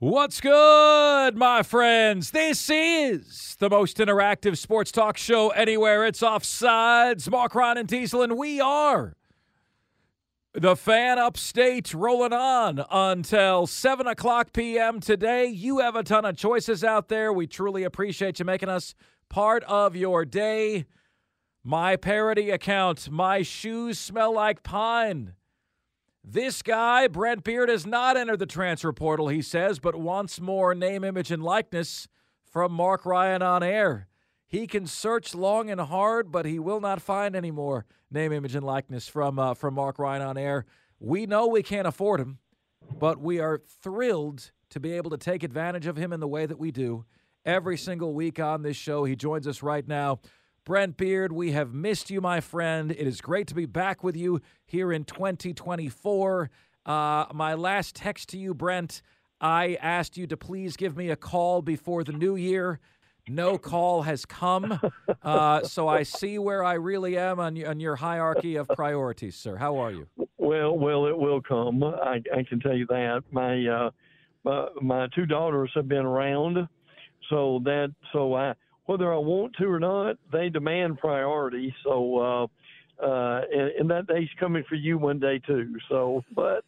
What's good, my friends? This is the most interactive sports talk show anywhere. It's offsides. Mark Ryan and Diesel, and we are the fan upstate rolling on until 7 o'clock p.m. today. You have a ton of choices out there. We truly appreciate you making us part of your day. My parody account, My Shoes Smell Like Pine. This guy, Brent Beaird, has not entered the transfer portal, he says, but wants more name, image, and likeness from Mark Ryan on air. He can search long and hard, but he will not find any more name, image, and likeness from uh, from Mark Ryan on air. We know we can't afford him, but we are thrilled to be able to take advantage of him in the way that we do every single week on this show. He joins us right now. Brent Beaird, we have missed you, my friend. It is great to be back with you here in 2024. Uh, my last text to you, Brent, I asked you to please give me a call before the new year. No call has come. Uh, so I see where I really am on, on your hierarchy of priorities, sir. How are you? Well, well, it will come. I, I can tell you that. My, uh, my my two daughters have been around, so that so I whether I want to or not, they demand priority. So uh, uh, and, and that day's coming for you one day too. So, but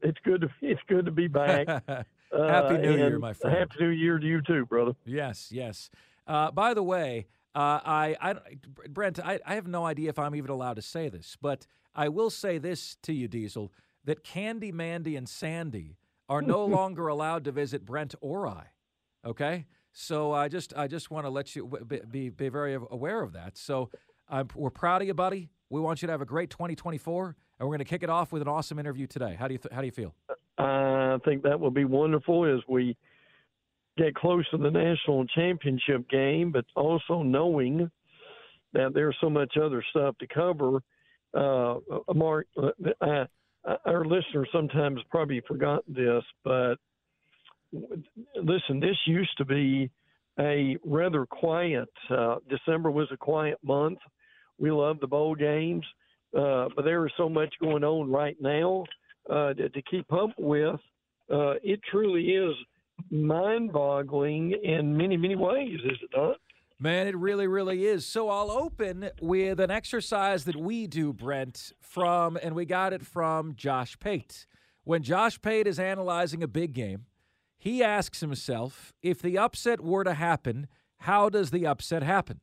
it's good to it's good to be back. Happy New Uh, Year, my friend. Happy New Year to you too, brother. Yes, yes. Uh, by the way, uh, I, I, Brent, I, I have no idea if I'm even allowed to say this, but I will say this to you, Diesel, that Candy, Mandy, and Sandy are no longer allowed to visit Brent or I. Okay, so I just, I just want to let you be, be, very aware of that. So we're proud of you, buddy. We want you to have a great 2024, and we're going to kick it off with an awesome interview today. How do you, th- how do you feel? I think that will be wonderful as we get close to the national championship game, but also knowing that there's so much other stuff to cover. Uh, Mark, uh, I, our listeners sometimes probably forgot this, but listen, this used to be a rather quiet. Uh, December was a quiet month. We love the bowl games, uh, but there is so much going on right now uh, to, to keep up with. Uh, it truly is mind-boggling in many, many ways, is it not? Man, it really, really is. So I'll open with an exercise that we do, Brent, from, and we got it from Josh Pate. When Josh Pate is analyzing a big game, he asks himself, if the upset were to happen, how does the upset happen?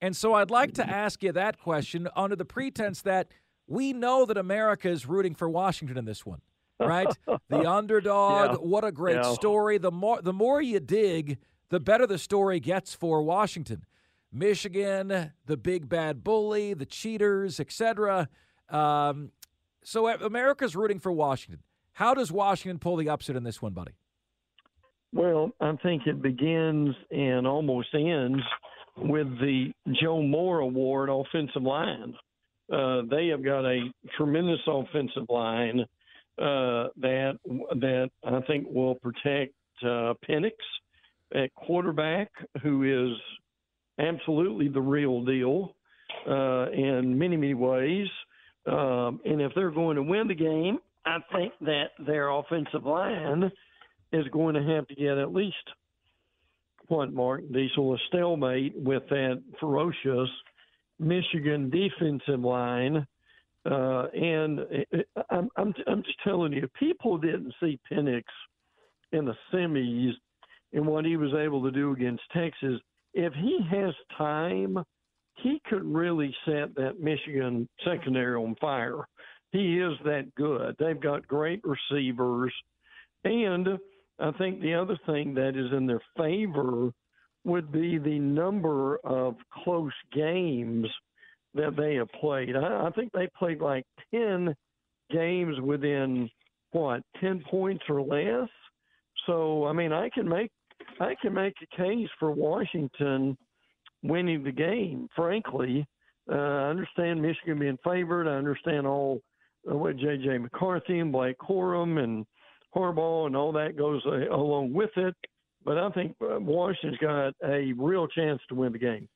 And so I'd like to ask you that question under the pretense that we know that America is rooting for Washington in this one, right? the underdog, Yeah. what a great Yeah. story. The more the more you dig, the better the story gets for Washington. Michigan, the big bad bully, the cheaters, etc. Um, so uh, America's rooting for Washington. How does Washington pull the upset in this one, buddy? Well, I think it begins and almost ends with the Joe Moore Award offensive line. Uh, they have got a tremendous offensive line uh, that that I think will protect uh, Penix at quarterback, who is absolutely the real deal uh, in many many ways. Um, and if they're going to win the game, I think that their offensive line is going to have to get at least what Mark Diesel a stalemate with that ferocious Michigan defensive line. Uh, and it, it, I'm, I'm I'm just telling you, people didn't see Penix in the semis and what he was able to do against Texas. If he has time, he could really set that Michigan secondary on fire. He is that good. They've got great receivers. And I think the other thing that is in their favor would be the number of close games that they have played. I, I think they played like 10 games within, what, 10 points or less? So, I mean, I can make I can make a case for Washington winning the game. Frankly, uh, I understand Michigan being favored. I understand all uh, what J.J. McCarthy and Blake Corum and Harbaugh and all that goes uh, along with it. But I think uh, Washington's got a real chance to win the game.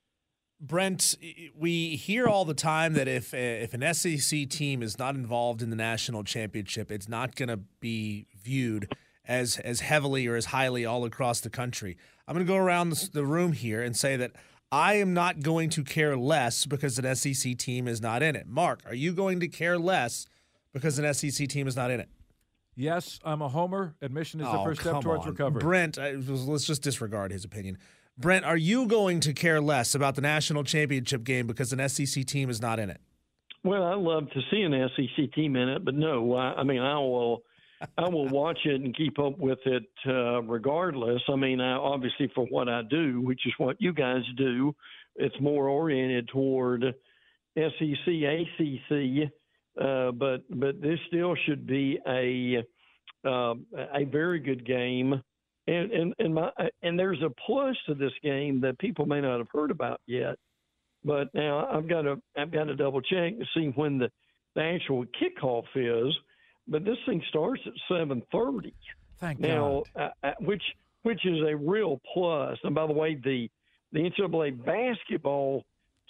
Brent, we hear all the time that if if an SEC team is not involved in the national championship, it's not going to be viewed as as heavily or as highly all across the country. I'm going to go around the room here and say that I am not going to care less because an SEC team is not in it. Mark, are you going to care less because an SEC team is not in it? Yes, I'm a homer. Admission is oh, the first step towards on. recovery. Brent, I, let's just disregard his opinion. Brent, are you going to care less about the national championship game because an SEC team is not in it? Well, I love to see an SEC team in it, but no, I, I mean I will I will watch it and keep up with it uh, regardless. I mean, I, obviously for what I do, which is what you guys do, it's more oriented toward SEC, ACC, uh, but but this still should be a uh, a very good game. And and and my and there's a plus to this game that people may not have heard about yet. But now I've got to I've got to double check to see when the, the actual kickoff is but this thing starts at seven thirty. Thank now, God. Uh, uh, which which is a real plus. And by the way, the the NCAA basketball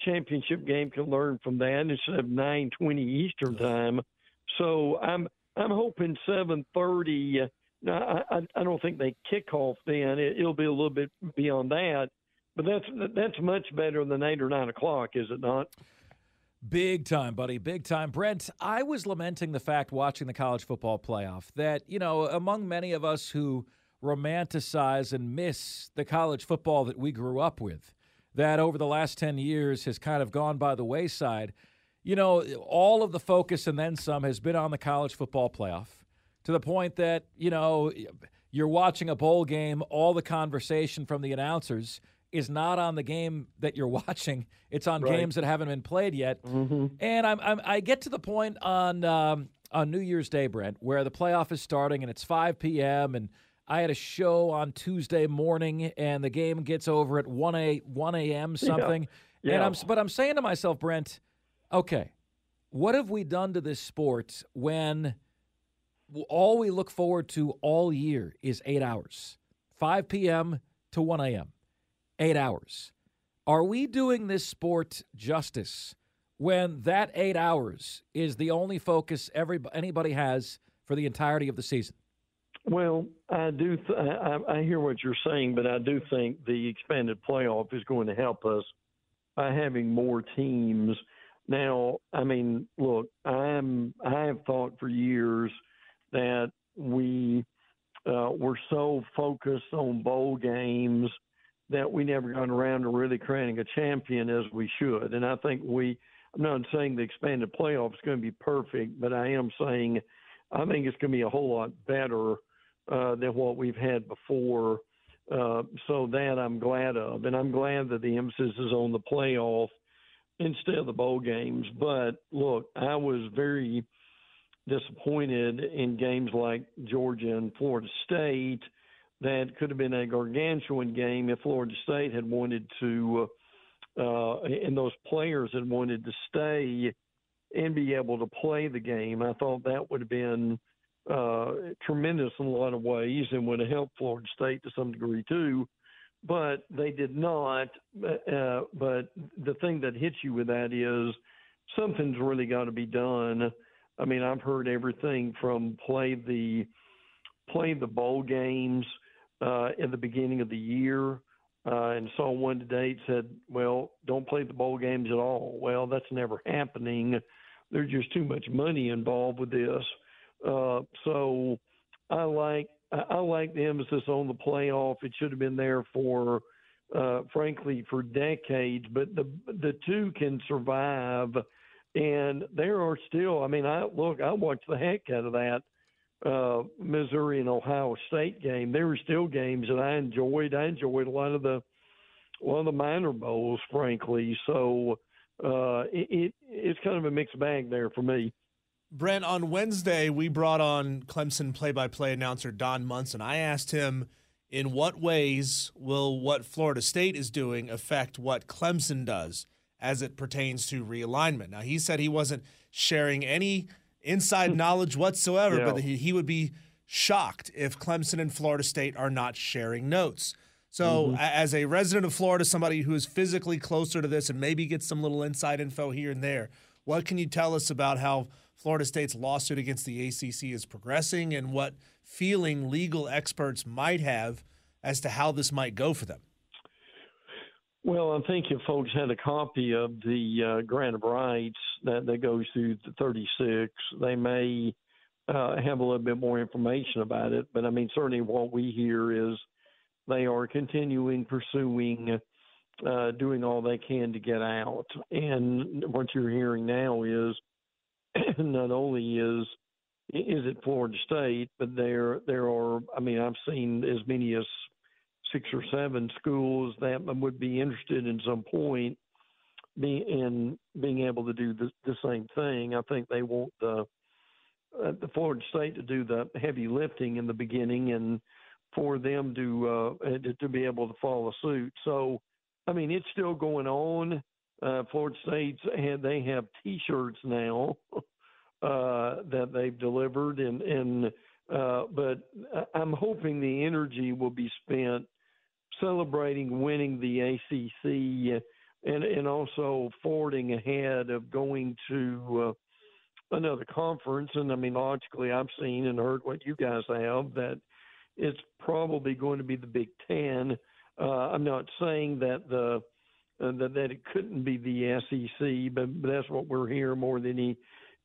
championship game can learn from that instead of nine twenty Eastern time. So I'm I'm hoping seven thirty. Uh, I, I I don't think they kick off then. It, it'll be a little bit beyond that, but that's that's much better than eight or nine o'clock, is it not? Big time, buddy. Big time. Brent, I was lamenting the fact watching the college football playoff that, you know, among many of us who romanticize and miss the college football that we grew up with, that over the last 10 years has kind of gone by the wayside. You know, all of the focus and then some has been on the college football playoff to the point that, you know, you're watching a bowl game, all the conversation from the announcers is not on the game that you're watching. It's on right. games that haven't been played yet. Mm-hmm. And I'm, I'm, i get to the point on um, on New Year's Day, Brent, where the playoff is starting and it's 5 p.m. and I had a show on Tuesday morning and the game gets over at 1 a 1 a.m. something. Yeah. Yeah. And I'm but I'm saying to myself, Brent, okay, what have we done to this sport when all we look forward to all year is eight hours, 5 p.m. to 1 a.m eight hours. Are we doing this sport justice when that eight hours is the only focus every anybody has for the entirety of the season? Well, I do. Th- I, I hear what you're saying, but I do think the expanded playoff is going to help us by having more teams. Now, I mean, look, I'm. I have thought for years that we uh, were so focused on bowl games that we never got around to really creating a champion as we should. And I think we, I'm not saying the expanded playoff is going to be perfect, but I am saying I think it's going to be a whole lot better uh, than what we've had before. Uh, so that I'm glad of, and I'm glad that the emphasis is on the playoff instead of the bowl games. But look, I was very disappointed in games like Georgia and Florida State that could have been a gargantuan game if Florida State had wanted to, uh, and those players had wanted to stay and be able to play the game. I thought that would have been uh, tremendous in a lot of ways and would have helped Florida State to some degree too. But they did not. Uh, but the thing that hits you with that is something's really got to be done. I mean, I've heard everything from play the play the bowl games uh, in the beginning of the year, uh, and saw one today said, "Well, don't play the bowl games at all." Well, that's never happening. There's just too much money involved with this. Uh, so I like I like the emphasis on the playoff. It should have been there for, uh, frankly, for decades. But the the two can survive, and there are still. I mean, I look. I watched the heck out of that uh, Missouri and Ohio State game, there were still games that I enjoyed. I enjoyed a lot of the a lot of the minor bowls, frankly. So uh, it, it it's kind of a mixed bag there for me. Brent, on Wednesday, we brought on Clemson play by play announcer Don Munson. I asked him, in what ways will what Florida State is doing affect what Clemson does as it pertains to realignment? Now, he said he wasn't sharing any inside knowledge whatsoever, yeah. but he, he would be shocked if Clemson and Florida State are not sharing notes. So, mm-hmm. as a resident of Florida, somebody who is physically closer to this and maybe gets some little inside info here and there, what can you tell us about how Florida State's lawsuit against the ACC is progressing and what feeling legal experts might have as to how this might go for them? Well, I think if folks had a copy of the uh, grant of rights that, that goes through the 36, they may uh, have a little bit more information about it. But I mean, certainly what we hear is they are continuing pursuing, uh, doing all they can to get out. And what you're hearing now is not only is is it Florida State, but there there are. I mean, I've seen as many as six or seven schools that would be interested in some point be in being able to do the, the same thing. I think they want the uh, the Florida State to do the heavy lifting in the beginning and for them to uh, to, to be able to follow suit. So, I mean, it's still going on. Uh, Florida State's and they have T-shirts now uh, that they've delivered, and and uh, but I'm hoping the energy will be spent celebrating winning the ACC and and also forwarding ahead of going to uh, another conference. And I mean, logically, I've seen and heard what you guys have that it's probably going to be the Big Ten. Uh, I'm not saying that the uh, that that it couldn't be the SEC, but, but that's what we're hearing more than any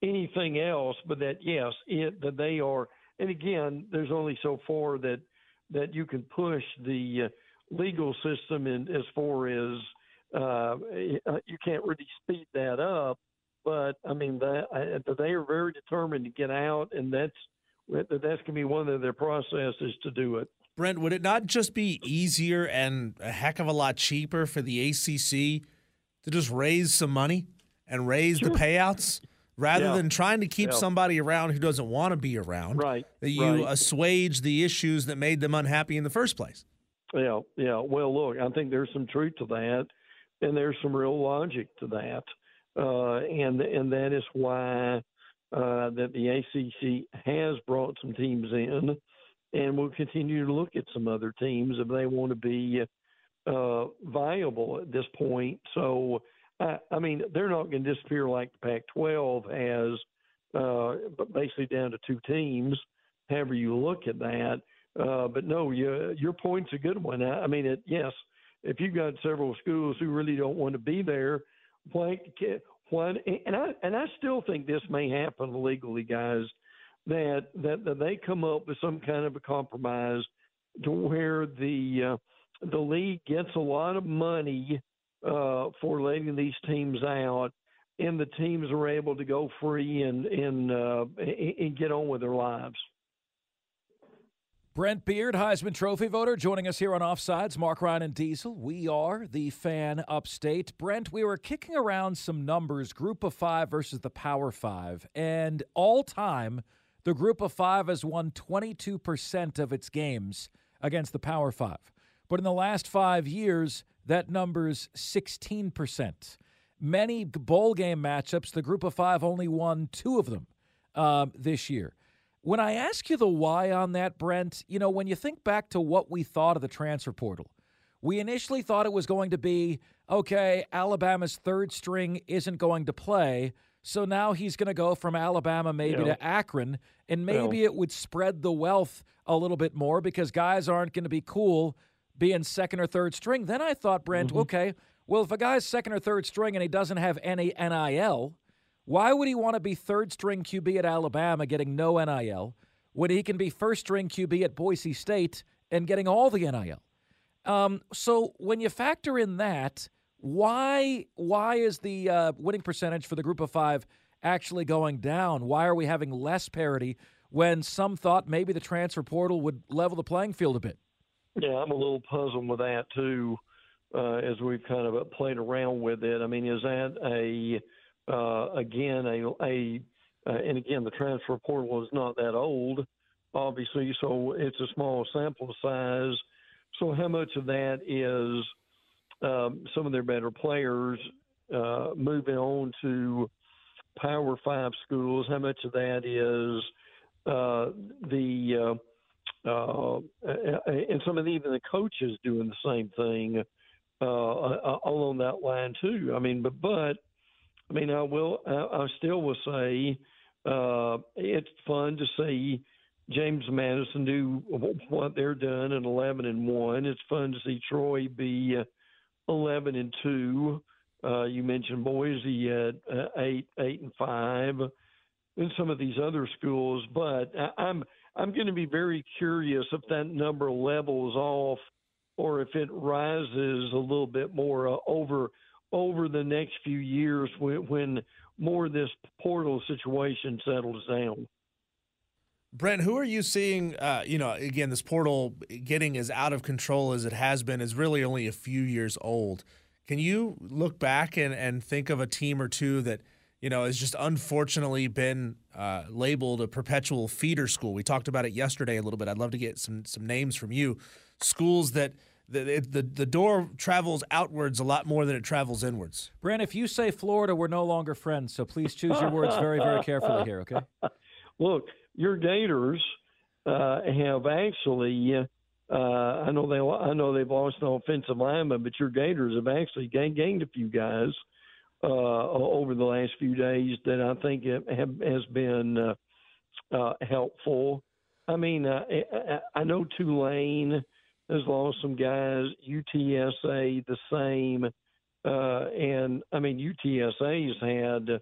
anything else. But that yes, it that they are. And again, there's only so far that that you can push the uh, legal system in as far as uh, you can't really speed that up. But I mean, that, they are very determined to get out, and that's that's going to be one of their processes to do it. Brent, would it not just be easier and a heck of a lot cheaper for the ACC to just raise some money and raise sure. the payouts rather yeah. than trying to keep yeah. somebody around who doesn't want to be around? Right. That you right. assuage the issues that made them unhappy in the first place. Yeah, yeah. Well, look, I think there's some truth to that, and there's some real logic to that, uh, and and that is why uh, that the ACC has brought some teams in, and we'll continue to look at some other teams if they want to be uh, viable at this point. So, I, I mean, they're not going to disappear like the Pac-12 has, uh, but basically down to two teams. However you look at that uh, but no, you, your point's a good one. I, I mean, it, yes, if you've got several schools who really don't want to be there, why, why, and I and I still think this may happen legally, guys, that that, that they come up with some kind of a compromise to where the uh, the league gets a lot of money uh, for letting these teams out, and the teams are able to go free and and uh, and get on with their lives. Brent Beaird, Heisman Trophy voter, joining us here on Offsides. Mark Ryan and Diesel. We are the fan upstate. Brent, we were kicking around some numbers group of five versus the power five. And all time, the group of five has won 22% of its games against the power five. But in the last five years, that number's 16%. Many bowl game matchups, the group of five only won two of them um, this year. When I ask you the why on that, Brent, you know, when you think back to what we thought of the transfer portal, we initially thought it was going to be okay, Alabama's third string isn't going to play. So now he's going to go from Alabama maybe yeah. to Akron, and maybe yeah. it would spread the wealth a little bit more because guys aren't going to be cool being second or third string. Then I thought, Brent, mm-hmm. okay, well, if a guy's second or third string and he doesn't have any NIL, why would he want to be third string QB at Alabama getting no NIL when he can be first string QB at Boise State and getting all the NIL? Um, so when you factor in that, why why is the uh, winning percentage for the group of five actually going down? Why are we having less parity when some thought maybe the transfer portal would level the playing field a bit? Yeah, I'm a little puzzled with that too, uh, as we've kind of played around with it. I mean, is that a uh, again, a, a uh, and again, the transfer portal is not that old, obviously, so it's a small sample size. So, how much of that is um, some of their better players uh, moving on to Power Five schools? How much of that is uh, the uh, uh, and some of the, even the coaches doing the same thing along that line too? I mean, but but I mean, I will. I, I still will say Uh, it's fun to see James Madison do what they're doing at 11 and one. It's fun to see Troy be 11 and two. Uh, you mentioned Boise at uh, eight, eight and five, and some of these other schools. But I, I'm I'm going to be very curious if that number levels off, or if it rises a little bit more uh, over over the next few years when, when more of this portal situation settles down. Brent, who are you seeing? Uh, you know, again, this portal getting as out of control as it has been is really only a few years old. Can you look back and, and think of a team or two that, you know, has just unfortunately been uh, labeled a perpetual feeder school? We talked about it yesterday a little bit. I'd love to get some some names from you. Schools that the, the, the door travels outwards a lot more than it travels inwards. Brent, if you say Florida, we're no longer friends. So please choose your words very, very carefully here, okay? Look, your Gators uh, have actually uh, I know they I know they've lost an offensive lineman, but your Gators have actually gained, gained a few guys uh, over the last few days that I think have, has been uh, uh, helpful. I mean, uh, I, I know Tulane has lost some guys. UTSA the same, uh, and I mean UTSA's had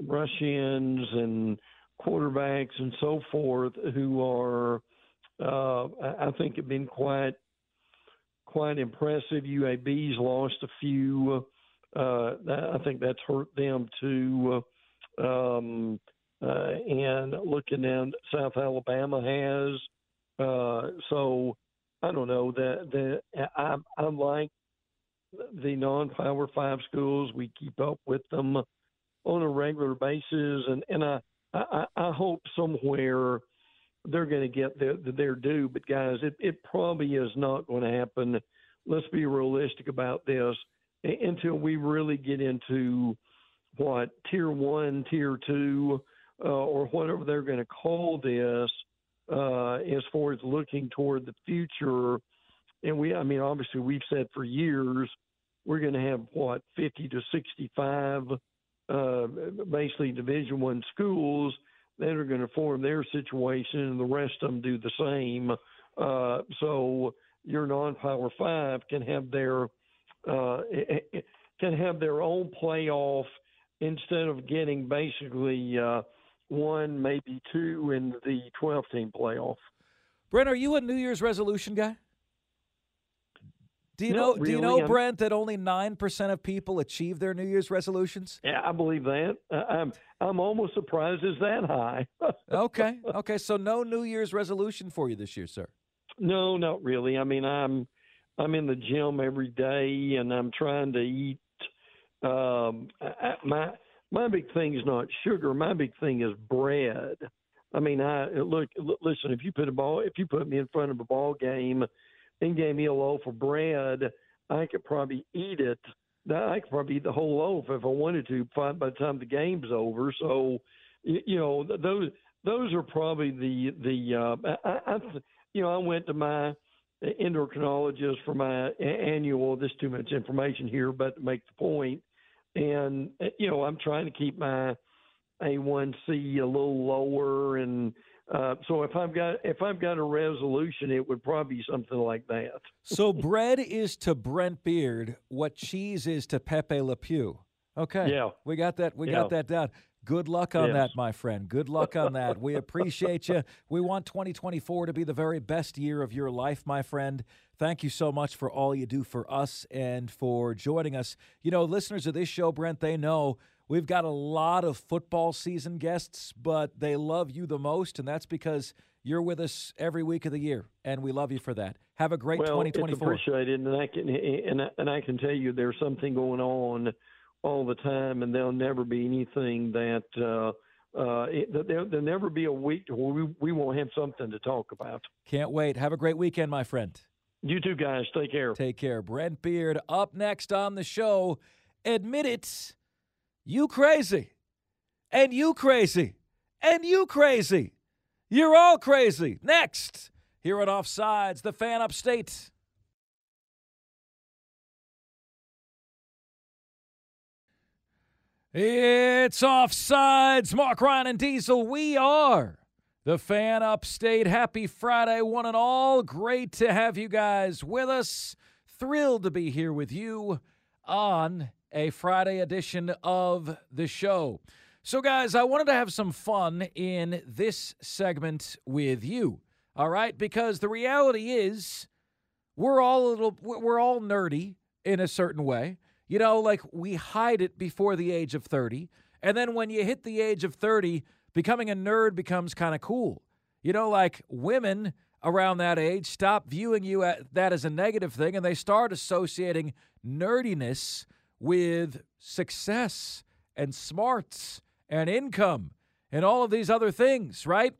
rush-ins and quarterbacks and so forth who are uh, I think have been quite quite impressive. UAB's lost a few. Uh, I think that's hurt them too. Um, uh, and looking down, South Alabama has. Uh, so I don't know that the I, I like the non-power five schools. We keep up with them on a regular basis, and and I I, I hope somewhere they're going to get their, their due. But guys, it, it probably is not going to happen. Let's be realistic about this until we really get into what tier one, tier two, uh, or whatever they're going to call this, uh, as far as looking toward the future. And we, I mean, obviously, we've said for years we're going to have what 50 to 65, uh, basically Division One schools that are going to form their situation, and the rest of them do the same. Uh, so your non-power five can have their uh, can have their own playoff instead of getting basically uh, one, maybe two in the 12 team playoff. Brent, are you a New Year's resolution guy? Do you know? Really. Do you know, Brent, that only nine percent of people achieve their New Year's resolutions? Yeah, I believe that. I'm I'm almost surprised it's that high. okay, okay. So no New Year's resolution for you this year, sir. No, not really. I mean, I'm I'm in the gym every day, and I'm trying to eat. Um, I, my my big thing is not sugar. My big thing is bread. I mean, I look. Listen, if you put a ball, if you put me in front of a ball game and gave me a loaf of bread, I could probably eat it. I could probably eat the whole loaf if I wanted to by the time the game's over. So, you know, those those are probably the the uh, I, I you know I went to my endocrinologist for my annual. This too much information here, but to make the point, and you know I'm trying to keep my A1C a little lower and uh, so if I've got if I've got a resolution, it would probably be something like that. so bread is to Brent Beaird what cheese is to Pepe Le Pew. Okay. Yeah. We got that. We yeah. got that down. Good luck on yes. that, my friend. Good luck on that. We appreciate you. We want 2024 to be the very best year of your life, my friend. Thank you so much for all you do for us and for joining us. You know, listeners of this show, Brent, they know We've got a lot of football season guests, but they love you the most, and that's because you're with us every week of the year, and we love you for that. Have a great well, 2024. It's appreciated, and I can and I, and I can tell you there's something going on all the time, and there'll never be anything that. Uh, uh, there, will never be a week where we, we won't have something to talk about. Can't wait. Have a great weekend, my friend. You too, guys. Take care. Take care. Brent Beaird up next on the show. Admit it you crazy. And you crazy. And you crazy. You're all crazy. Next, here at Offsides, the fan upstate. It's offsides. Mark Ryan and Diesel. We are the fan upstate. Happy Friday, one and all. Great to have you guys with us. Thrilled to be here with you on a Friday edition of the show. So, guys, I wanted to have some fun in this segment with you. All right, because the reality is, we're all a little, we're all nerdy in a certain way. You know, like we hide it before the age of 30. And then when you hit the age of 30, becoming a nerd becomes kind of cool. You know, like women around that age stop viewing you at that as a negative thing and they start associating nerdiness with success and smarts and income and all of these other things, right?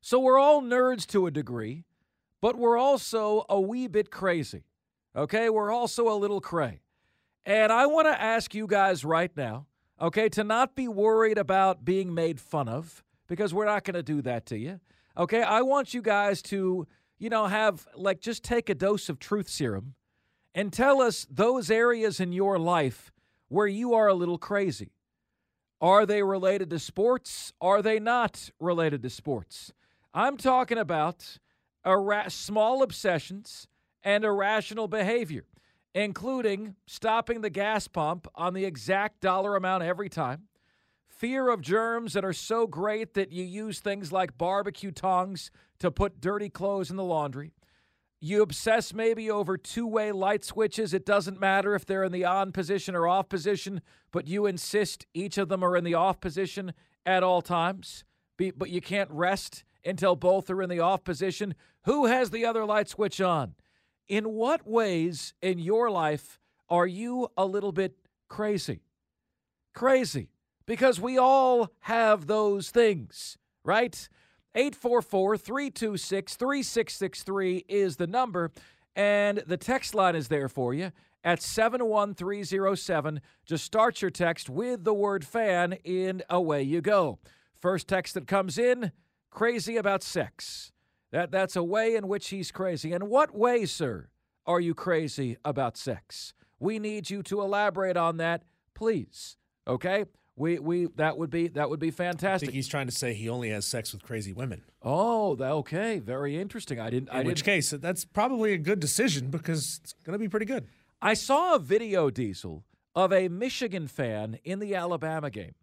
So we're all nerds to a degree, but we're also a wee bit crazy. Okay? We're also a little cray. And I want to ask you guys right now, okay, to not be worried about being made fun of, because we're not going to do that to you. Okay? I want you guys to, you know, have, like, just take a dose of truth serum and tell us those areas in your life where you are a little crazy. Are they related to sports? Are they not related to sports? I'm talking about ira- small obsessions and irrational behavior including stopping the gas pump on the exact dollar amount every time, fear of germs that are so great that you use things like barbecue tongs to put dirty clothes in the laundry. You obsess maybe over two way light switches. It doesn't matter if they're in the on position or off position, but you insist each of them are in the off position at all times. But you can't rest until both are in the off position. Who has the other light switch on? In what ways in your life are you a little bit crazy? Crazy. Because we all have those things, right? 844 326 3663 is the number, and the text line is there for you at 71307. Just start your text with the word fan, and away you go. First text that comes in crazy about sex. That, that's a way in which he's crazy. In what way, sir, are you crazy about sex? We need you to elaborate on that, please. Okay? We we that would be that would be fantastic. I think he's trying to say he only has sex with crazy women. Oh, okay, very interesting. I didn't. In I which didn't, case, that's probably a good decision because it's going to be pretty good. I saw a video, Diesel, of a Michigan fan in the Alabama game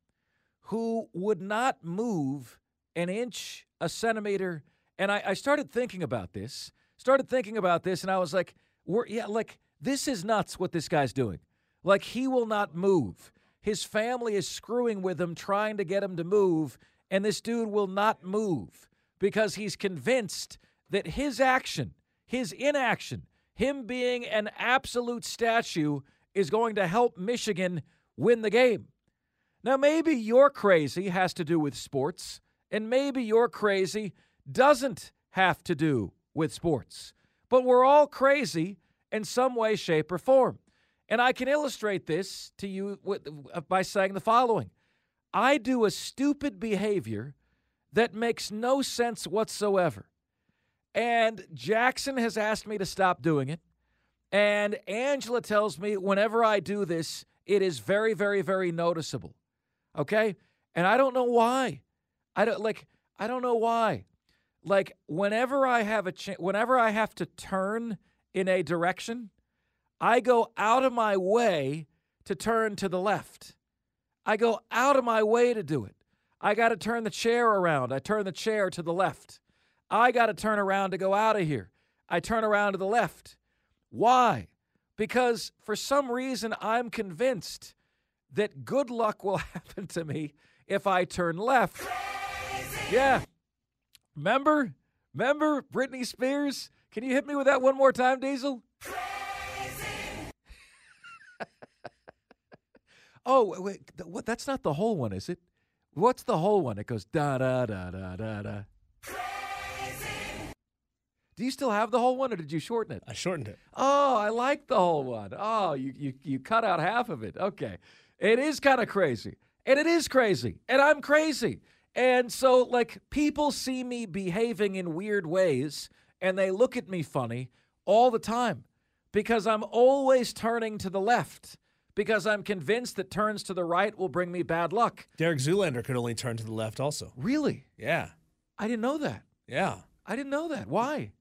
who would not move an inch, a centimeter, and I, I started thinking about this. Started thinking about this, and I was like, "We're yeah, like this is nuts. What this guy's doing? Like he will not move." His family is screwing with him, trying to get him to move, and this dude will not move because he's convinced that his action, his inaction, him being an absolute statue is going to help Michigan win the game. Now, maybe your crazy has to do with sports, and maybe your crazy doesn't have to do with sports, but we're all crazy in some way, shape, or form. And I can illustrate this to you uh, by saying the following I do a stupid behavior that makes no sense whatsoever. And Jackson has asked me to stop doing it. And Angela tells me whenever I do this, it is very, very, very noticeable. Okay? And I don't know why. I don't like I don't know why. Like whenever I have a ch- whenever I have to turn in a direction, I go out of my way to turn to the left. I go out of my way to do it. I got to turn the chair around. I turn the chair to the left. I got to turn around to go out of here. I turn around to the left. Why? Because for some reason I'm convinced that good luck will happen to me if I turn left. Crazy. Yeah. Remember? Remember Britney Spears? Can you hit me with that one more time, Diesel? Oh, wait, what? That's not the whole one, is it? What's the whole one? It goes da da da da da da. Do you still have the whole one, or did you shorten it? I shortened it. Oh, I like the whole one. Oh, you you you cut out half of it. Okay, it is kind of crazy, and it is crazy, and I'm crazy, and so like people see me behaving in weird ways, and they look at me funny all the time because I'm always turning to the left because I'm convinced that turns to the right will bring me bad luck. Derek Zoolander could only turn to the left also. Really? Yeah. I didn't know that. Yeah. I didn't know that. Why?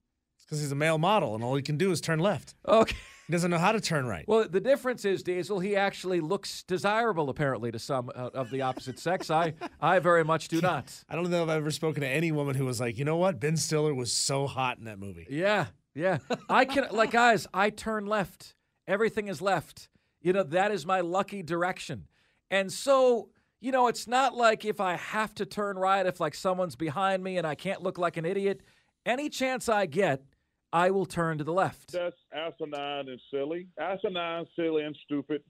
Because he's a male model and all he can do is turn left. Okay. He doesn't know how to turn right. Well, the difference is, Diesel, he actually looks desirable, apparently, to some uh, of the opposite sex. I, I very much do not. I don't know if I've ever spoken to any woman who was like, you know what? Ben Stiller was so hot in that movie. Yeah, yeah. I can, like, guys, I turn left. Everything is left. You know, that is my lucky direction. And so, you know, it's not like if I have to turn right, if like someone's behind me and I can't look like an idiot, any chance I get, I will turn to the left. That's asinine and silly. Asinine, silly, and stupid.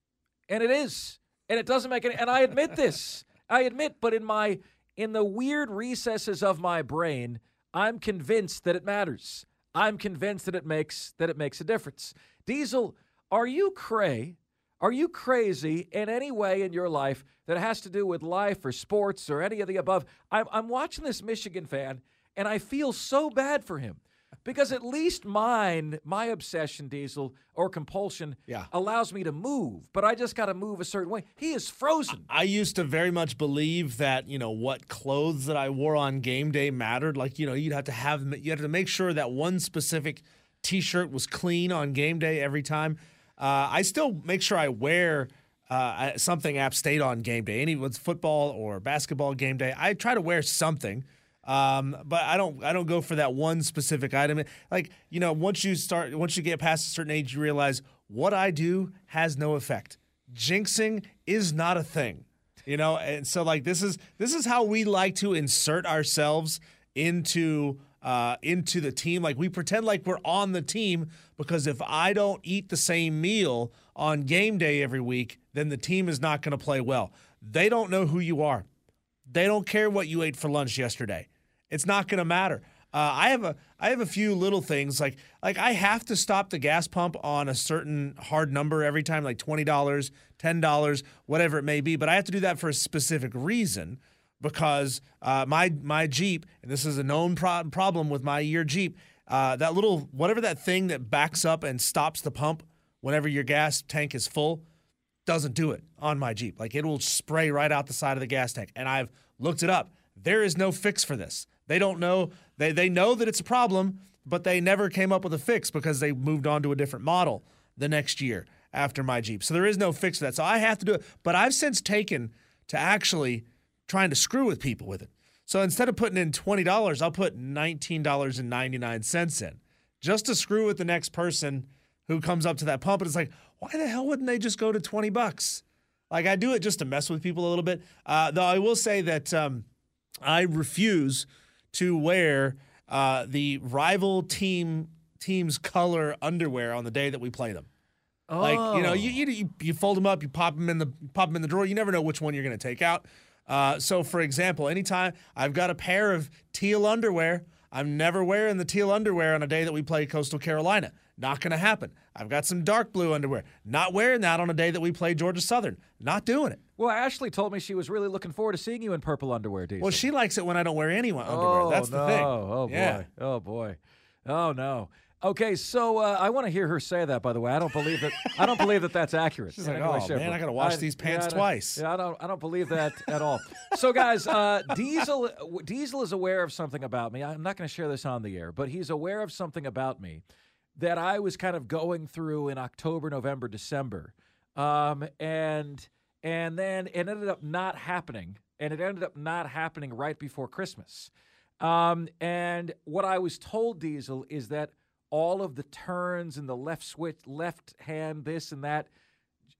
And it is. And it doesn't make any and I admit this. I admit, but in my in the weird recesses of my brain, I'm convinced that it matters. I'm convinced that it makes that it makes a difference. Diesel, are you cray? Are you crazy in any way in your life that has to do with life or sports or any of the above? I'm, I'm watching this Michigan fan and I feel so bad for him because at least mine, my obsession, Diesel, or compulsion, Yeah. allows me to move, but I just got to move a certain way. He is frozen. I used to very much believe that you know what clothes that I wore on game day mattered. Like you know you'd have to have you had to make sure that one specific T-shirt was clean on game day every time. Uh, I still make sure I wear uh, something App State on game day. Any football or basketball game day, I try to wear something. Um, but I don't I don't go for that one specific item. Like, you know, once you start once you get past a certain age, you realize what I do has no effect. Jinxing is not a thing. You know, and so like this is this is how we like to insert ourselves into uh, into the team. Like we pretend like we're on the team because if I don't eat the same meal on game day every week, then the team is not going to play well. They don't know who you are. They don't care what you ate for lunch yesterday. It's not going to matter. Uh, I have a I have a few little things like like I have to stop the gas pump on a certain hard number every time, like twenty dollars, ten dollars, whatever it may be. But I have to do that for a specific reason because uh, my my Jeep, and this is a known pro- problem with my year Jeep, uh, that little whatever that thing that backs up and stops the pump whenever your gas tank is full doesn't do it on my Jeep. Like it will spray right out the side of the gas tank. And I've looked it up. There is no fix for this. They don't know. They they know that it's a problem, but they never came up with a fix because they moved on to a different model the next year after my Jeep. So there is no fix for that. So I have to do it. But I've since taken to actually trying to screw with people with it. So instead of putting in twenty dollars, I'll put nineteen dollars and ninety nine cents in, just to screw with the next person who comes up to that pump. And it's like, why the hell wouldn't they just go to twenty bucks? Like I do it just to mess with people a little bit. Uh, though I will say that um, I refuse to wear uh, the rival team team's color underwear on the day that we play them. Like you know, you, Oh. you you fold them up, you pop them in the pop them in the drawer. You never know which one you're going to take out. Uh, so, for example, anytime I've got a pair of teal underwear, I'm never wearing the teal underwear on a day that we play Coastal Carolina. Not going to happen. I've got some dark blue underwear. Not wearing that on a day that we play Georgia Southern. Not doing it. Well, Ashley told me she was really looking forward to seeing you in purple underwear, Diesel. Well, she likes it when I don't wear any underwear. Oh, That's the no. thing. Oh, Yeah. boy. Oh, boy. Oh, no. Okay, so uh, I want to hear her say that. By the way, I don't believe that. I don't believe that that's accurate. She's like, "Oh, man, I gotta wash these pants I don't- twice." Yeah, I don't. I don't believe that at all. So, guys, uh, Diesel Diesel is aware of something about me. I'm not going to share this on the air, but he's aware of something about me that I was kind of going through in October, November, December, um, and and then it ended up not happening, and it ended up not happening right before Christmas. Um, and what I was told, Diesel, is that all of the turns and the left switch, left hand, this and that,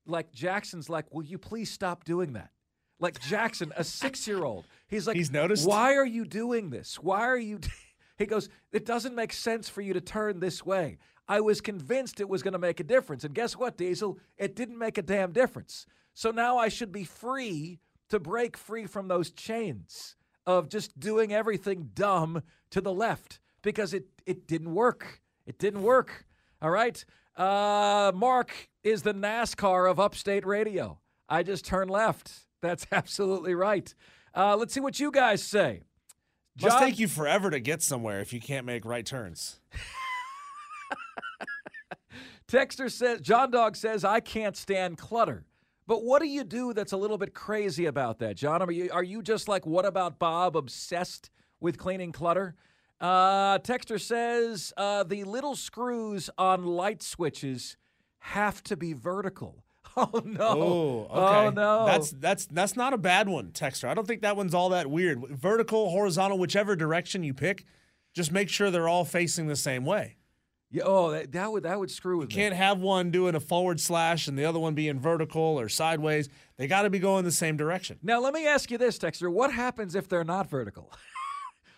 like Jackson's like, will you please stop doing that? Like Jackson, a six-year-old, he's like, He's noticed? Why are you doing this? Why are you? he goes, it doesn't make sense for you to turn this way. I was convinced it was going to make a difference, and guess what, Diesel? It didn't make a damn difference. So now I should be free to break free from those chains of just doing everything dumb to the left because it it didn't work. It didn't work. All right. Uh, Mark is the NASCAR of upstate radio. I just turned left. That's absolutely right. Uh, let's see what you guys say. Must take you forever to get somewhere if you can't make right turns. Texter says, John Dog says, I can't stand clutter. But what do you do that's a little bit crazy about that, John? Are you are you just like what about Bob, obsessed with cleaning clutter? Uh, Texter says uh, the little screws on light switches have to be vertical. Oh no! Oh, Oh, okay. no! That's that's that's not a bad one, Texter. I don't think that one's all that weird. Vertical, horizontal, whichever direction you pick, just make sure they're all facing the same way. yeah, oh that, that would that would screw with me. Can't have one doing a forward slash and the other one being vertical or sideways. They got to be going the same direction. Now let me ask you this, Texter: What happens if they're not vertical?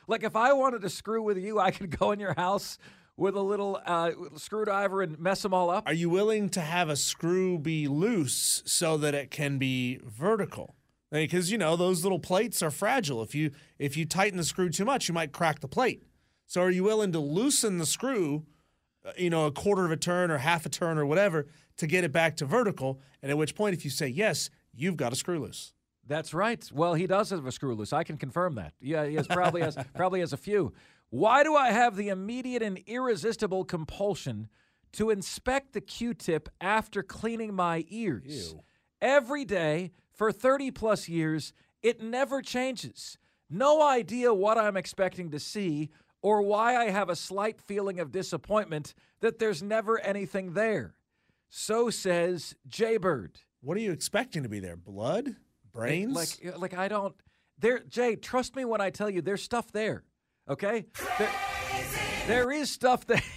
like if I wanted to screw with you, I could go in your house with a little uh, screwdriver and mess them all up. Are you willing to have a screw be loose so that it can be vertical? Because you know those little plates are fragile. If you if you tighten the screw too much, you might crack the plate. So are you willing to loosen the screw, uh, you know, a quarter of a turn or half a turn or whatever to get it back to vertical? And at which point, if you say yes, you've got a screw loose. That's right. Well, he does have a screw loose. I can confirm that. Yeah, he has probably has probably has a few. Why do I have the immediate and irresistible compulsion to inspect the Q-tip after cleaning my ears? Every day for 30 plus years, it never changes. No idea what I'm expecting to see or why I have a slight feeling of disappointment that there's never anything there. So says Jaybird. What are you expecting to be there? Blood, brains? Like, like I don't. There, Jay. Trust me when I tell you, there's stuff there. Okay, there, there is stuff there.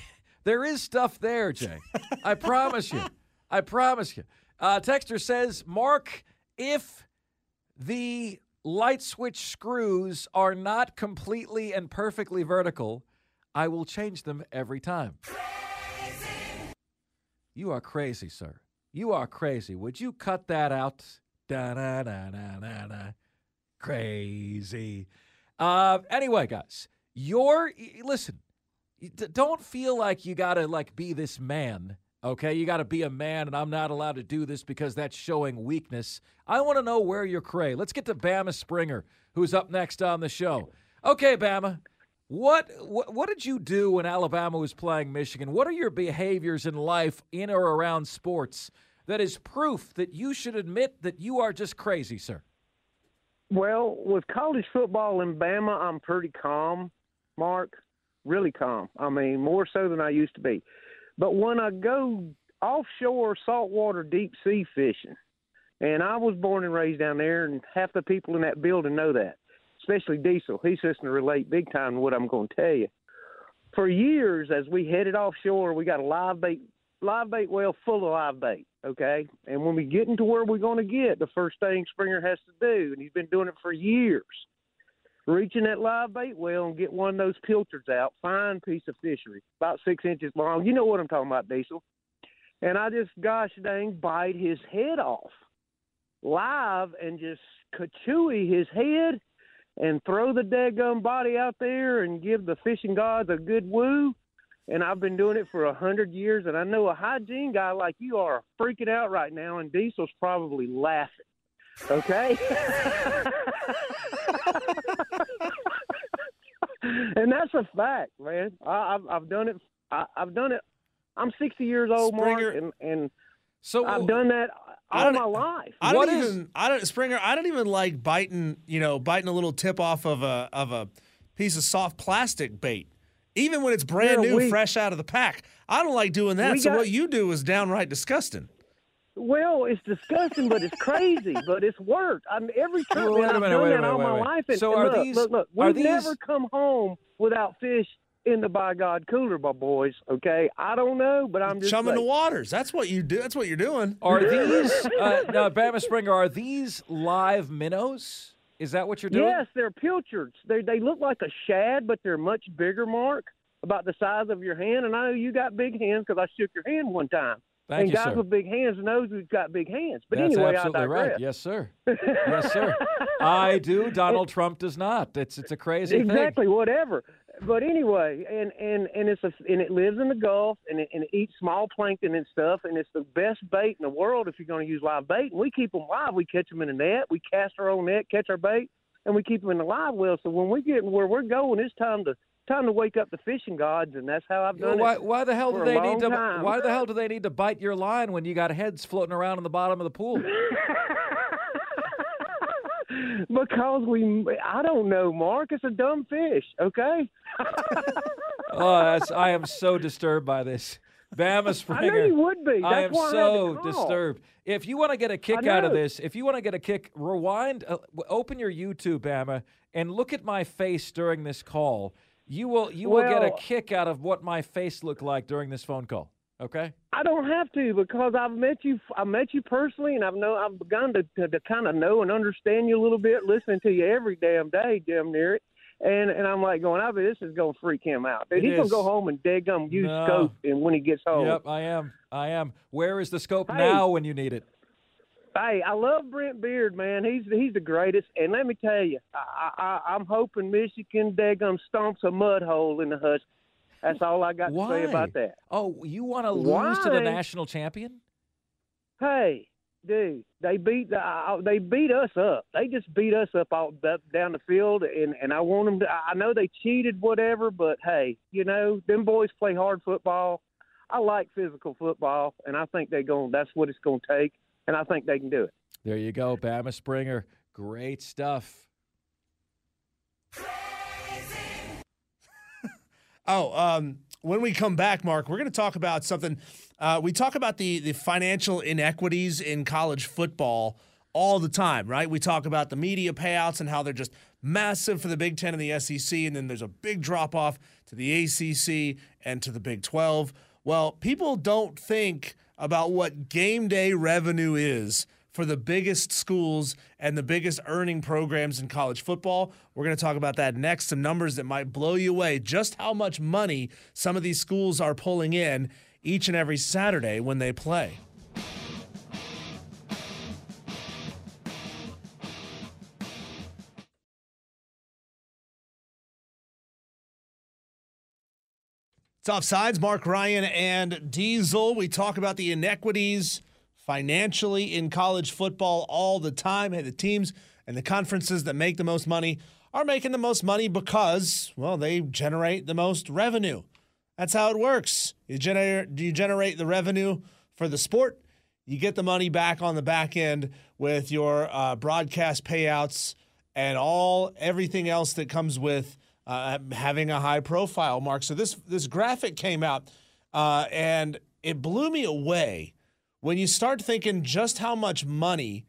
There is stuff there, Jay. I promise you. I promise you. Uh, Texter says, Mark, if the light switch screws are not completely and perfectly vertical, I will change them every time. You are crazy, sir. You are crazy. Would you cut that out? Da da da da da da. Crazy. Uh, anyway, guys, you're listen. Don't feel like you gotta like be this man. Okay, you got to be a man, and I'm not allowed to do this because that's showing weakness. I want to know where you're cray. Let's get to Bama Springer, who's up next on the show. Okay, Bama, what, what what did you do when Alabama was playing Michigan? What are your behaviors in life in or around sports that is proof that you should admit that you are just crazy, sir? Well, with college football in Bama, I'm pretty calm, Mark. Really calm. I mean, more so than I used to be. But when I go offshore saltwater deep sea fishing, and I was born and raised down there, and half the people in that building know that, especially Diesel. He's just gonna relate big time to what I'm going to tell you. For years, as we headed offshore, we got a live bait, live bait well full of live bait. Okay, and when we get into where we're going to get, the first thing Springer has to do, and he's been doing it for years, reaching that live bait well and get one of those pilchards out, fine piece of fishery, about six inches long. You know what I'm talking about, Diesel. And I just, gosh dang, bite his head off live and just kachooey his head and throw the daggum body out there and give the fishing gods a good woo. And I've been doing it for a hundred years, and I know a hygiene guy like you are freaking out right now, and Diesel's probably laughing. Okay. and that's a fact, man. I, I've I've done it. I, I've done it. I'm 60 years old, Springer- Mark, and and So I've done that I all my life. I don't What is- even I don't Springer, I don't even like biting, you know, biting a little tip off of a of a piece of soft plastic bait. Even when it's brand Yeah, new, we- fresh out of the pack. I don't like doing that. We So got- what you do is downright disgusting. Well, it's disgusting, but it's crazy, but it's worked. I'm every trip, Wait man, a I've minute, done that minute, all wait, my wait. life. And, So and are look, these- look, look, we've these- never come home without fish in the by God cooler, my boys. Okay, I don't know, but I'm just Chumming the waters. That's what you do. That's what you're doing. are these uh, now, Bama Springer? Are these live minnows? Is that what you're doing? Yes, they're pilchards. They they look like a shad, but they're much bigger, Mark, about the size of your hand. And I know you got big hands because I shook your hand one time. Thank and you, guys sir. with big hands knows who's got big hands. But That's anyway, absolutely I digress. right. Yes, sir. Yes, sir. I do. Donald Trump does not. It's it's a crazy exactly whatever but anyway and and and it's a and it lives in the gulf and it, and it eats small plankton and stuff and it's the best bait in the world if you're going to use live bait and we keep them live we catch them in the net we cast our own net catch our bait and we keep them in the live well so when we get where we're going it's time to time to wake up the fishing gods, and that's how I've done why, it. why the hell do they need to? time. Why the hell do they need to bite your line when you got heads floating around in the bottom of the pool? because we, I don't know, Mark. It's a dumb fish. Okay. oh, that's, I am so disturbed by this. Bama I Springer. know you would be. That's I am I so to disturbed. If you want to get a kick out of this, if you want to get a kick, rewind, uh, open your YouTube, Bama, and look at my face during this call. You will you will get a kick out of what my face looked like during this phone call. Okay. I don't have to because I've met you. I met you personally, and I've know I've begun to to, to kind of know and understand you a little bit, listening to you every damn day, damn near it. And and I'm like going, I mean, this is gonna freak him out. Dude, It he's gonna go home and dig gum use No. scope, and when he gets home. Yep, I am. I am. Where is the scope Hey. now when you need it? Hey, I love Brent Beaird, man. He's he's the greatest. And let me tell you, I, I, I'm hoping Michigan daggum stomps a mud hole in the Husky. That's all I got Why? to say about that. Oh, you want to lose to the national champion? Hey, dude, they beat the, uh, they beat us up. They just beat us up all up, down the field, and and I want them to. I know they cheated, whatever, but hey, you know, them boys play hard football. I like physical football, and I think they're going. That's what it's going to take, and I think they can do it. There you go, Bama Springer. Great stuff. Oh, um, when we come back, Mark, we're going to talk about something. Uh, we talk about the the financial inequities in college football all the time, right? We talk about the media payouts and how they're just massive for the Big Ten and the SEC, and then there's a big drop off to the ACC and to the Big 12. Well, people don't think about what game day revenue is for the biggest schools and the biggest earning programs in college football. We're going to talk about that next. Some numbers that might blow you away. Just how much money some of these schools are pulling in each and every Saturday when they play. It's offsides. Mark Ryan and Diesel. We talk about the inequities financially in college football all the time. Hey, the teams and the conferences that make the most money are making the most money because, well, they generate the most revenue. That's how it works. You generate you generate the revenue for the sport. You get the money back on the back end with your uh, broadcast payouts and all everything else that comes with uh, having a high profile. Mark, so this this graphic came out uh, and it blew me away when you start thinking just how much money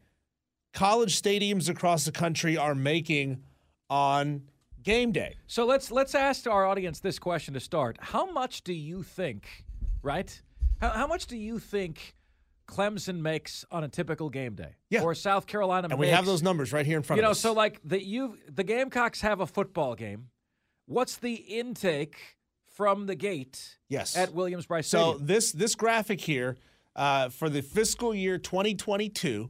college stadiums across the country are making on game day. So let's let's ask our audience this question to start. How much do you think, right? How, how much do you think Clemson makes on a typical game day? Yeah. Or South Carolina And makes, we have those numbers right here in front of us. You know, so like the you the Gamecocks have a football game. What's the intake from the gate yes. at Williams-Brice So this this graphic here uh, for the fiscal year 2022,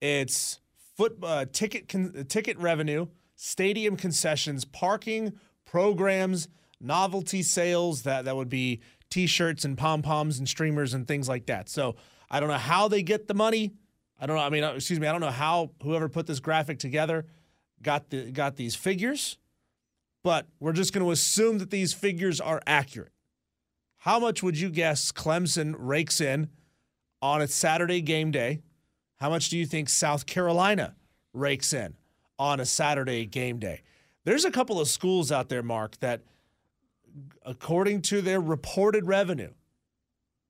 it's foot uh, ticket con- ticket revenue, stadium concessions, parking, programs, novelty sales. That that would be T-shirts and pom poms and streamers and things like that. So I don't know how they get the money. I don't know. I mean, uh, excuse me. I don't know how whoever put this graphic together got the got these figures, but we're just going to assume that these figures are accurate. How much would you guess Clemson rakes in on a Saturday game day? How much do you think South Carolina rakes in on a Saturday game day? There's a couple of schools out there, Mark, that according to their reported revenue,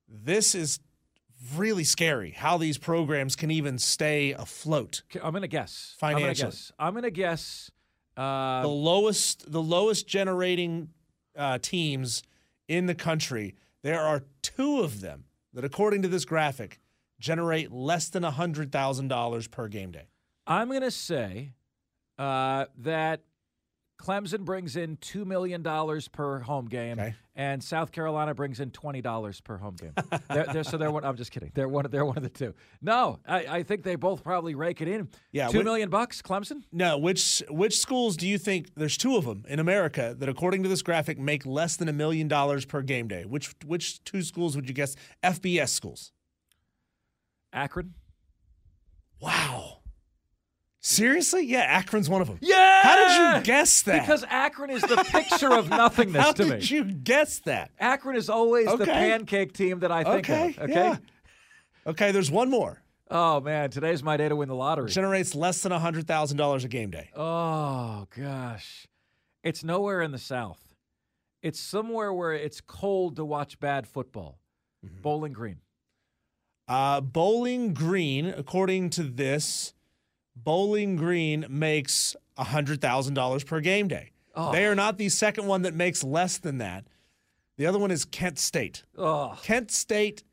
this is really scary how these programs can even stay afloat. I'm gonna guess. I'm gonna Financially. guess. I'm gonna guess. Uh, the lowest the lowest generating uh, teams in the country. There are two of them that, according to this graphic, generate less than hundred thousand dollars per game day. I'm going to say uh, that Clemson brings in $2 million per home game, Okay. and South Carolina brings in $20 per home game. they're, they're, so they're one, I'm just kidding. They're one, they're one of the two. No, I, I think they both probably rake it in. Yeah, Two wh- million bucks, Clemson? No, which which schools do you think? There's two of them in America that, according to this graphic, make less than a million dollars per game day. Which which two schools would you guess? FBS schools. Akron? Wow. Seriously? Yeah, Akron's one of them. Yeah. How did you guess that? Because Akron is the picture of nothingness How to me. How did you guess that? Akron is always the pancake team that I think Okay. of. Okay. yeah. Okay, there's one more. Oh man, today's my day to win the lottery. Generates less than $100,000 a game day. Oh gosh, it's nowhere in the South. It's somewhere where it's cold to watch bad football. Mm-hmm. Bowling Green. Uh, Bowling Green, according to this, Bowling Green makes $100,000 per game day. Oh. They are not the second one that makes less than that. The other one is Kent State. Oh, Kent State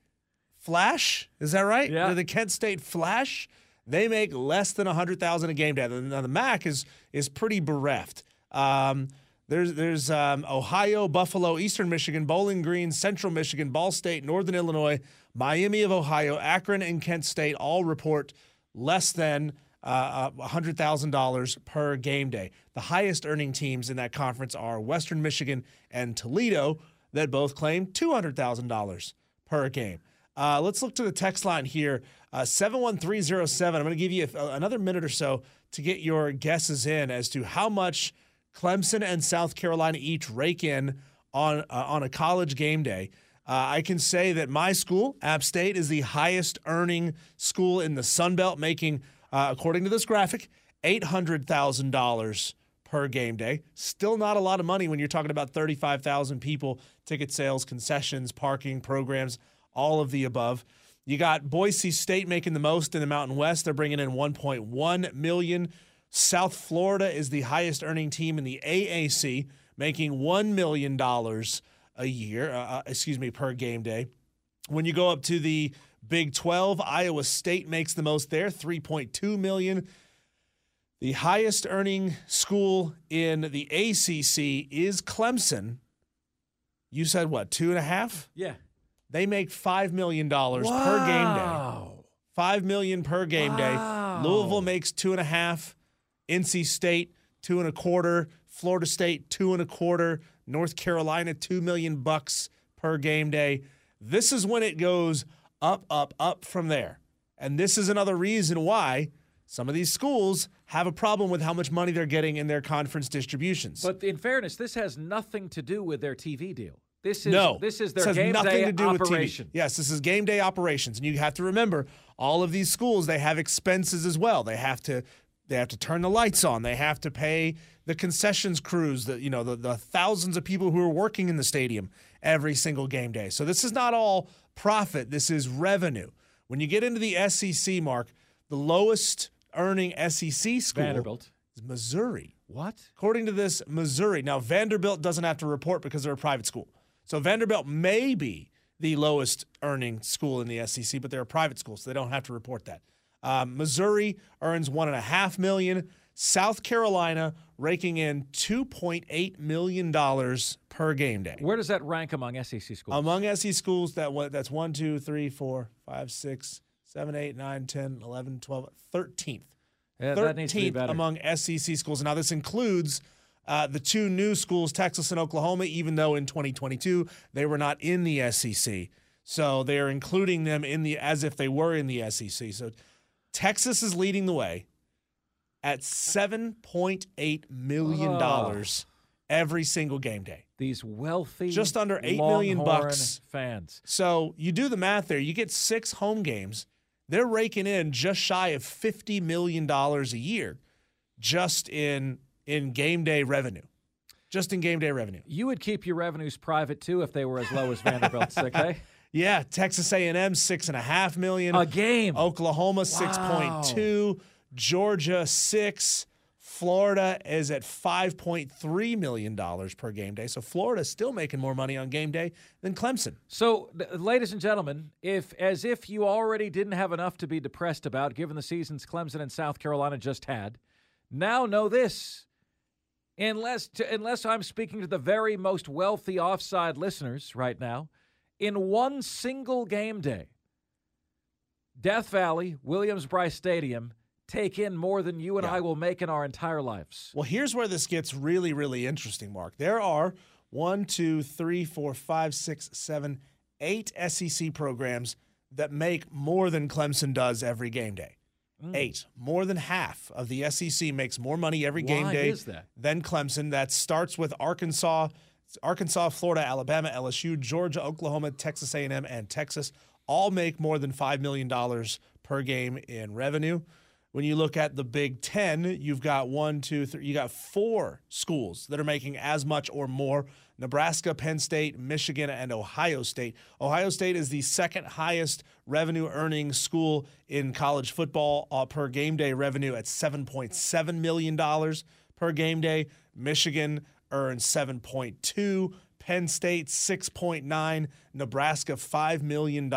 Flash, is that right? Yeah. They're the Kent State Flash. They make less than 100,000 a game day. Now the MAC is is pretty bereft. Um, there's there's um, Ohio, Buffalo, Eastern Michigan, Bowling Green, Central Michigan, Ball State, Northern Illinois, Miami of Ohio, Akron, and Kent State all report less than uh, $100,000 per game day. The highest earning teams in that conference are Western Michigan and Toledo, that both claim $200,000 per game. Uh, let's look to the text line here uh, 71307. I'm going to give you a, another minute or so to get your guesses in as to how much Clemson and South Carolina each rake in on, uh, on a college game day. Uh, I can say that my school, App State, is the highest earning school in the Sun Belt, making, uh, according to this graphic, $800,000 per game day. Still not a lot of money when you're talking about 35,000 people, ticket sales, concessions, parking, programs, all of the above. You got Boise State making the most in the Mountain West. They're bringing in 1.1 million. South Florida is the highest earning team in the AAC, making $1 million a year, uh, uh, excuse me, per game day. When you go up to the Big 12, Iowa State makes the most there, 3.2 million. The highest earning school in the ACC is Clemson. You said what, two and a half? yeah. They make $5 million per game day. Wow. Five million per game Wow. day. Louisville makes two and a half. NC State two and a quarter. Florida State two and a quarter. North Carolina two million bucks per game day. This is when it goes up, up, up from there. And this is another reason why some of these schools have a problem with how much money they're getting in their conference distributions. But in fairness, this has nothing to do with their TV deal. This is no, this is This their has game nothing day to do operation. With TV. Yes, this is game day operations, and you have to remember all of these schools they have expenses as well. They have to they have to turn the lights on. They have to pay the concessions crews, the you know the, the thousands of people who are working in the stadium every single game day. So this is not all profit. This is revenue. When you get into the SEC, Mark, the lowest earning SEC school Vanderbilt. is Missouri. What? According to this, Missouri. Now, Vanderbilt doesn't have to report because they're a private school. So Vanderbilt may be the lowest earning school in the SEC, but they're a private school, so they don't have to report that. Um, Missouri earns one and a half million. South Carolina raking in two point eight million dollars per game day. Where does that rank among SEC schools? Among SEC schools, that that's one, two, three, four, five, six, seven, eight, nine, 10, 11, 12, 13th. yeah, that needs to be among SEC schools. Now, this includes uh, the two new schools, Texas and Oklahoma, even though in 2022 they were not in the SEC. So they are including them in the as if they were in the SEC. So Texas is leading the way at 7.8 million dollars every single game day. These wealthy, Just under eight million bucks. fans. So you do the math there. You get six home games. They're raking in just shy of fifty million dollars a year, just in in game day revenue, just in game day revenue. You would keep your revenues private too if they were as low as Vanderbilt's. Eh? Okay, Yeah, Texas A and M six and a half million. a game. Oklahoma six point two. Georgia six. Florida is at five point three million dollars per game day. So Florida is still making more money on game day than Clemson. So, ladies and gentlemen, if as if you already didn't have enough to be depressed about, given the seasons Clemson and South Carolina just had, now know this: unless to, unless I'm speaking to the very most wealthy offside listeners right now, in one single game day, Death Valley, Williams-Brice Stadium take in more than you and Yeah. I will make in our entire lives. Well, here's where this gets really, really interesting, Mark. There are one, two, three, four, five, six, seven, eight SEC programs that make more than Clemson does every game day. Hmm. Eight. More than half of the SEC makes more money every game day than Clemson. That starts with Arkansas, Arkansas, Florida, Alabama, LSU, Georgia, Oklahoma, Texas A&M, and Texas all make more than five million dollars per game in revenue. When you look at the Big Ten, you've got one, two, three, you got four schools that are making as much or more Nebraska, Penn State, Michigan, and Ohio State. Ohio State is the second highest revenue earning school in college football uh, per game day revenue at $7.7 million per game day. Michigan earns 7.2, Penn State 6.9, Nebraska $5 million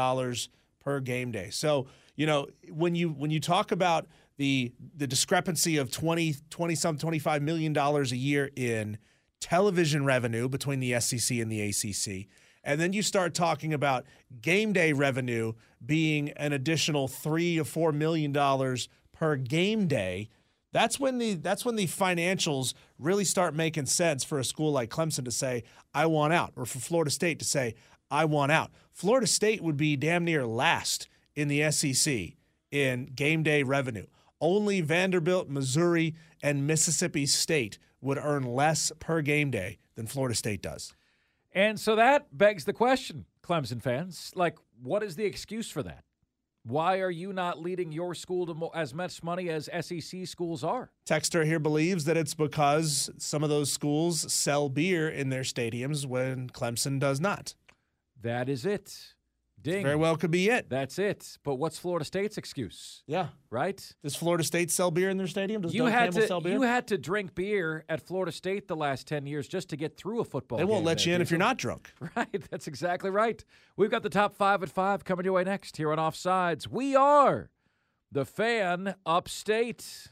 per game day. So, you know, when you when you talk about the the discrepancy of 20 20 some 25 million dollars a year in television revenue between the SEC and the ACC and then you start talking about game day revenue being an additional 3 or 4 million dollars per game day that's when the that's when the financials really start making sense for a school like Clemson to say I want out or for Florida State to say I want out. Florida State would be damn near last in the SEC in game day revenue. Only Vanderbilt, Missouri, and Mississippi State would earn less per game day than Florida State does. And so that begs the question, Clemson fans, like, what is the excuse for that? Why are you not leading your school to mo- as much money as SEC schools are? Texter here believes that it's because some of those schools sell beer in their stadiums when Clemson does not. That is it. Ding. Very well could be it. That's it. But what's Florida State's excuse? Yeah. Right? Does Florida State sell beer in their stadium? Does You Doug had Campbell to sell beer? you had to drink beer at Florida State the last ten years just to get through a football. they won't let you in if you're not drunk. Right, that's exactly right. We've got the top five at five coming your way next here on Offsides. We are the fan upstate.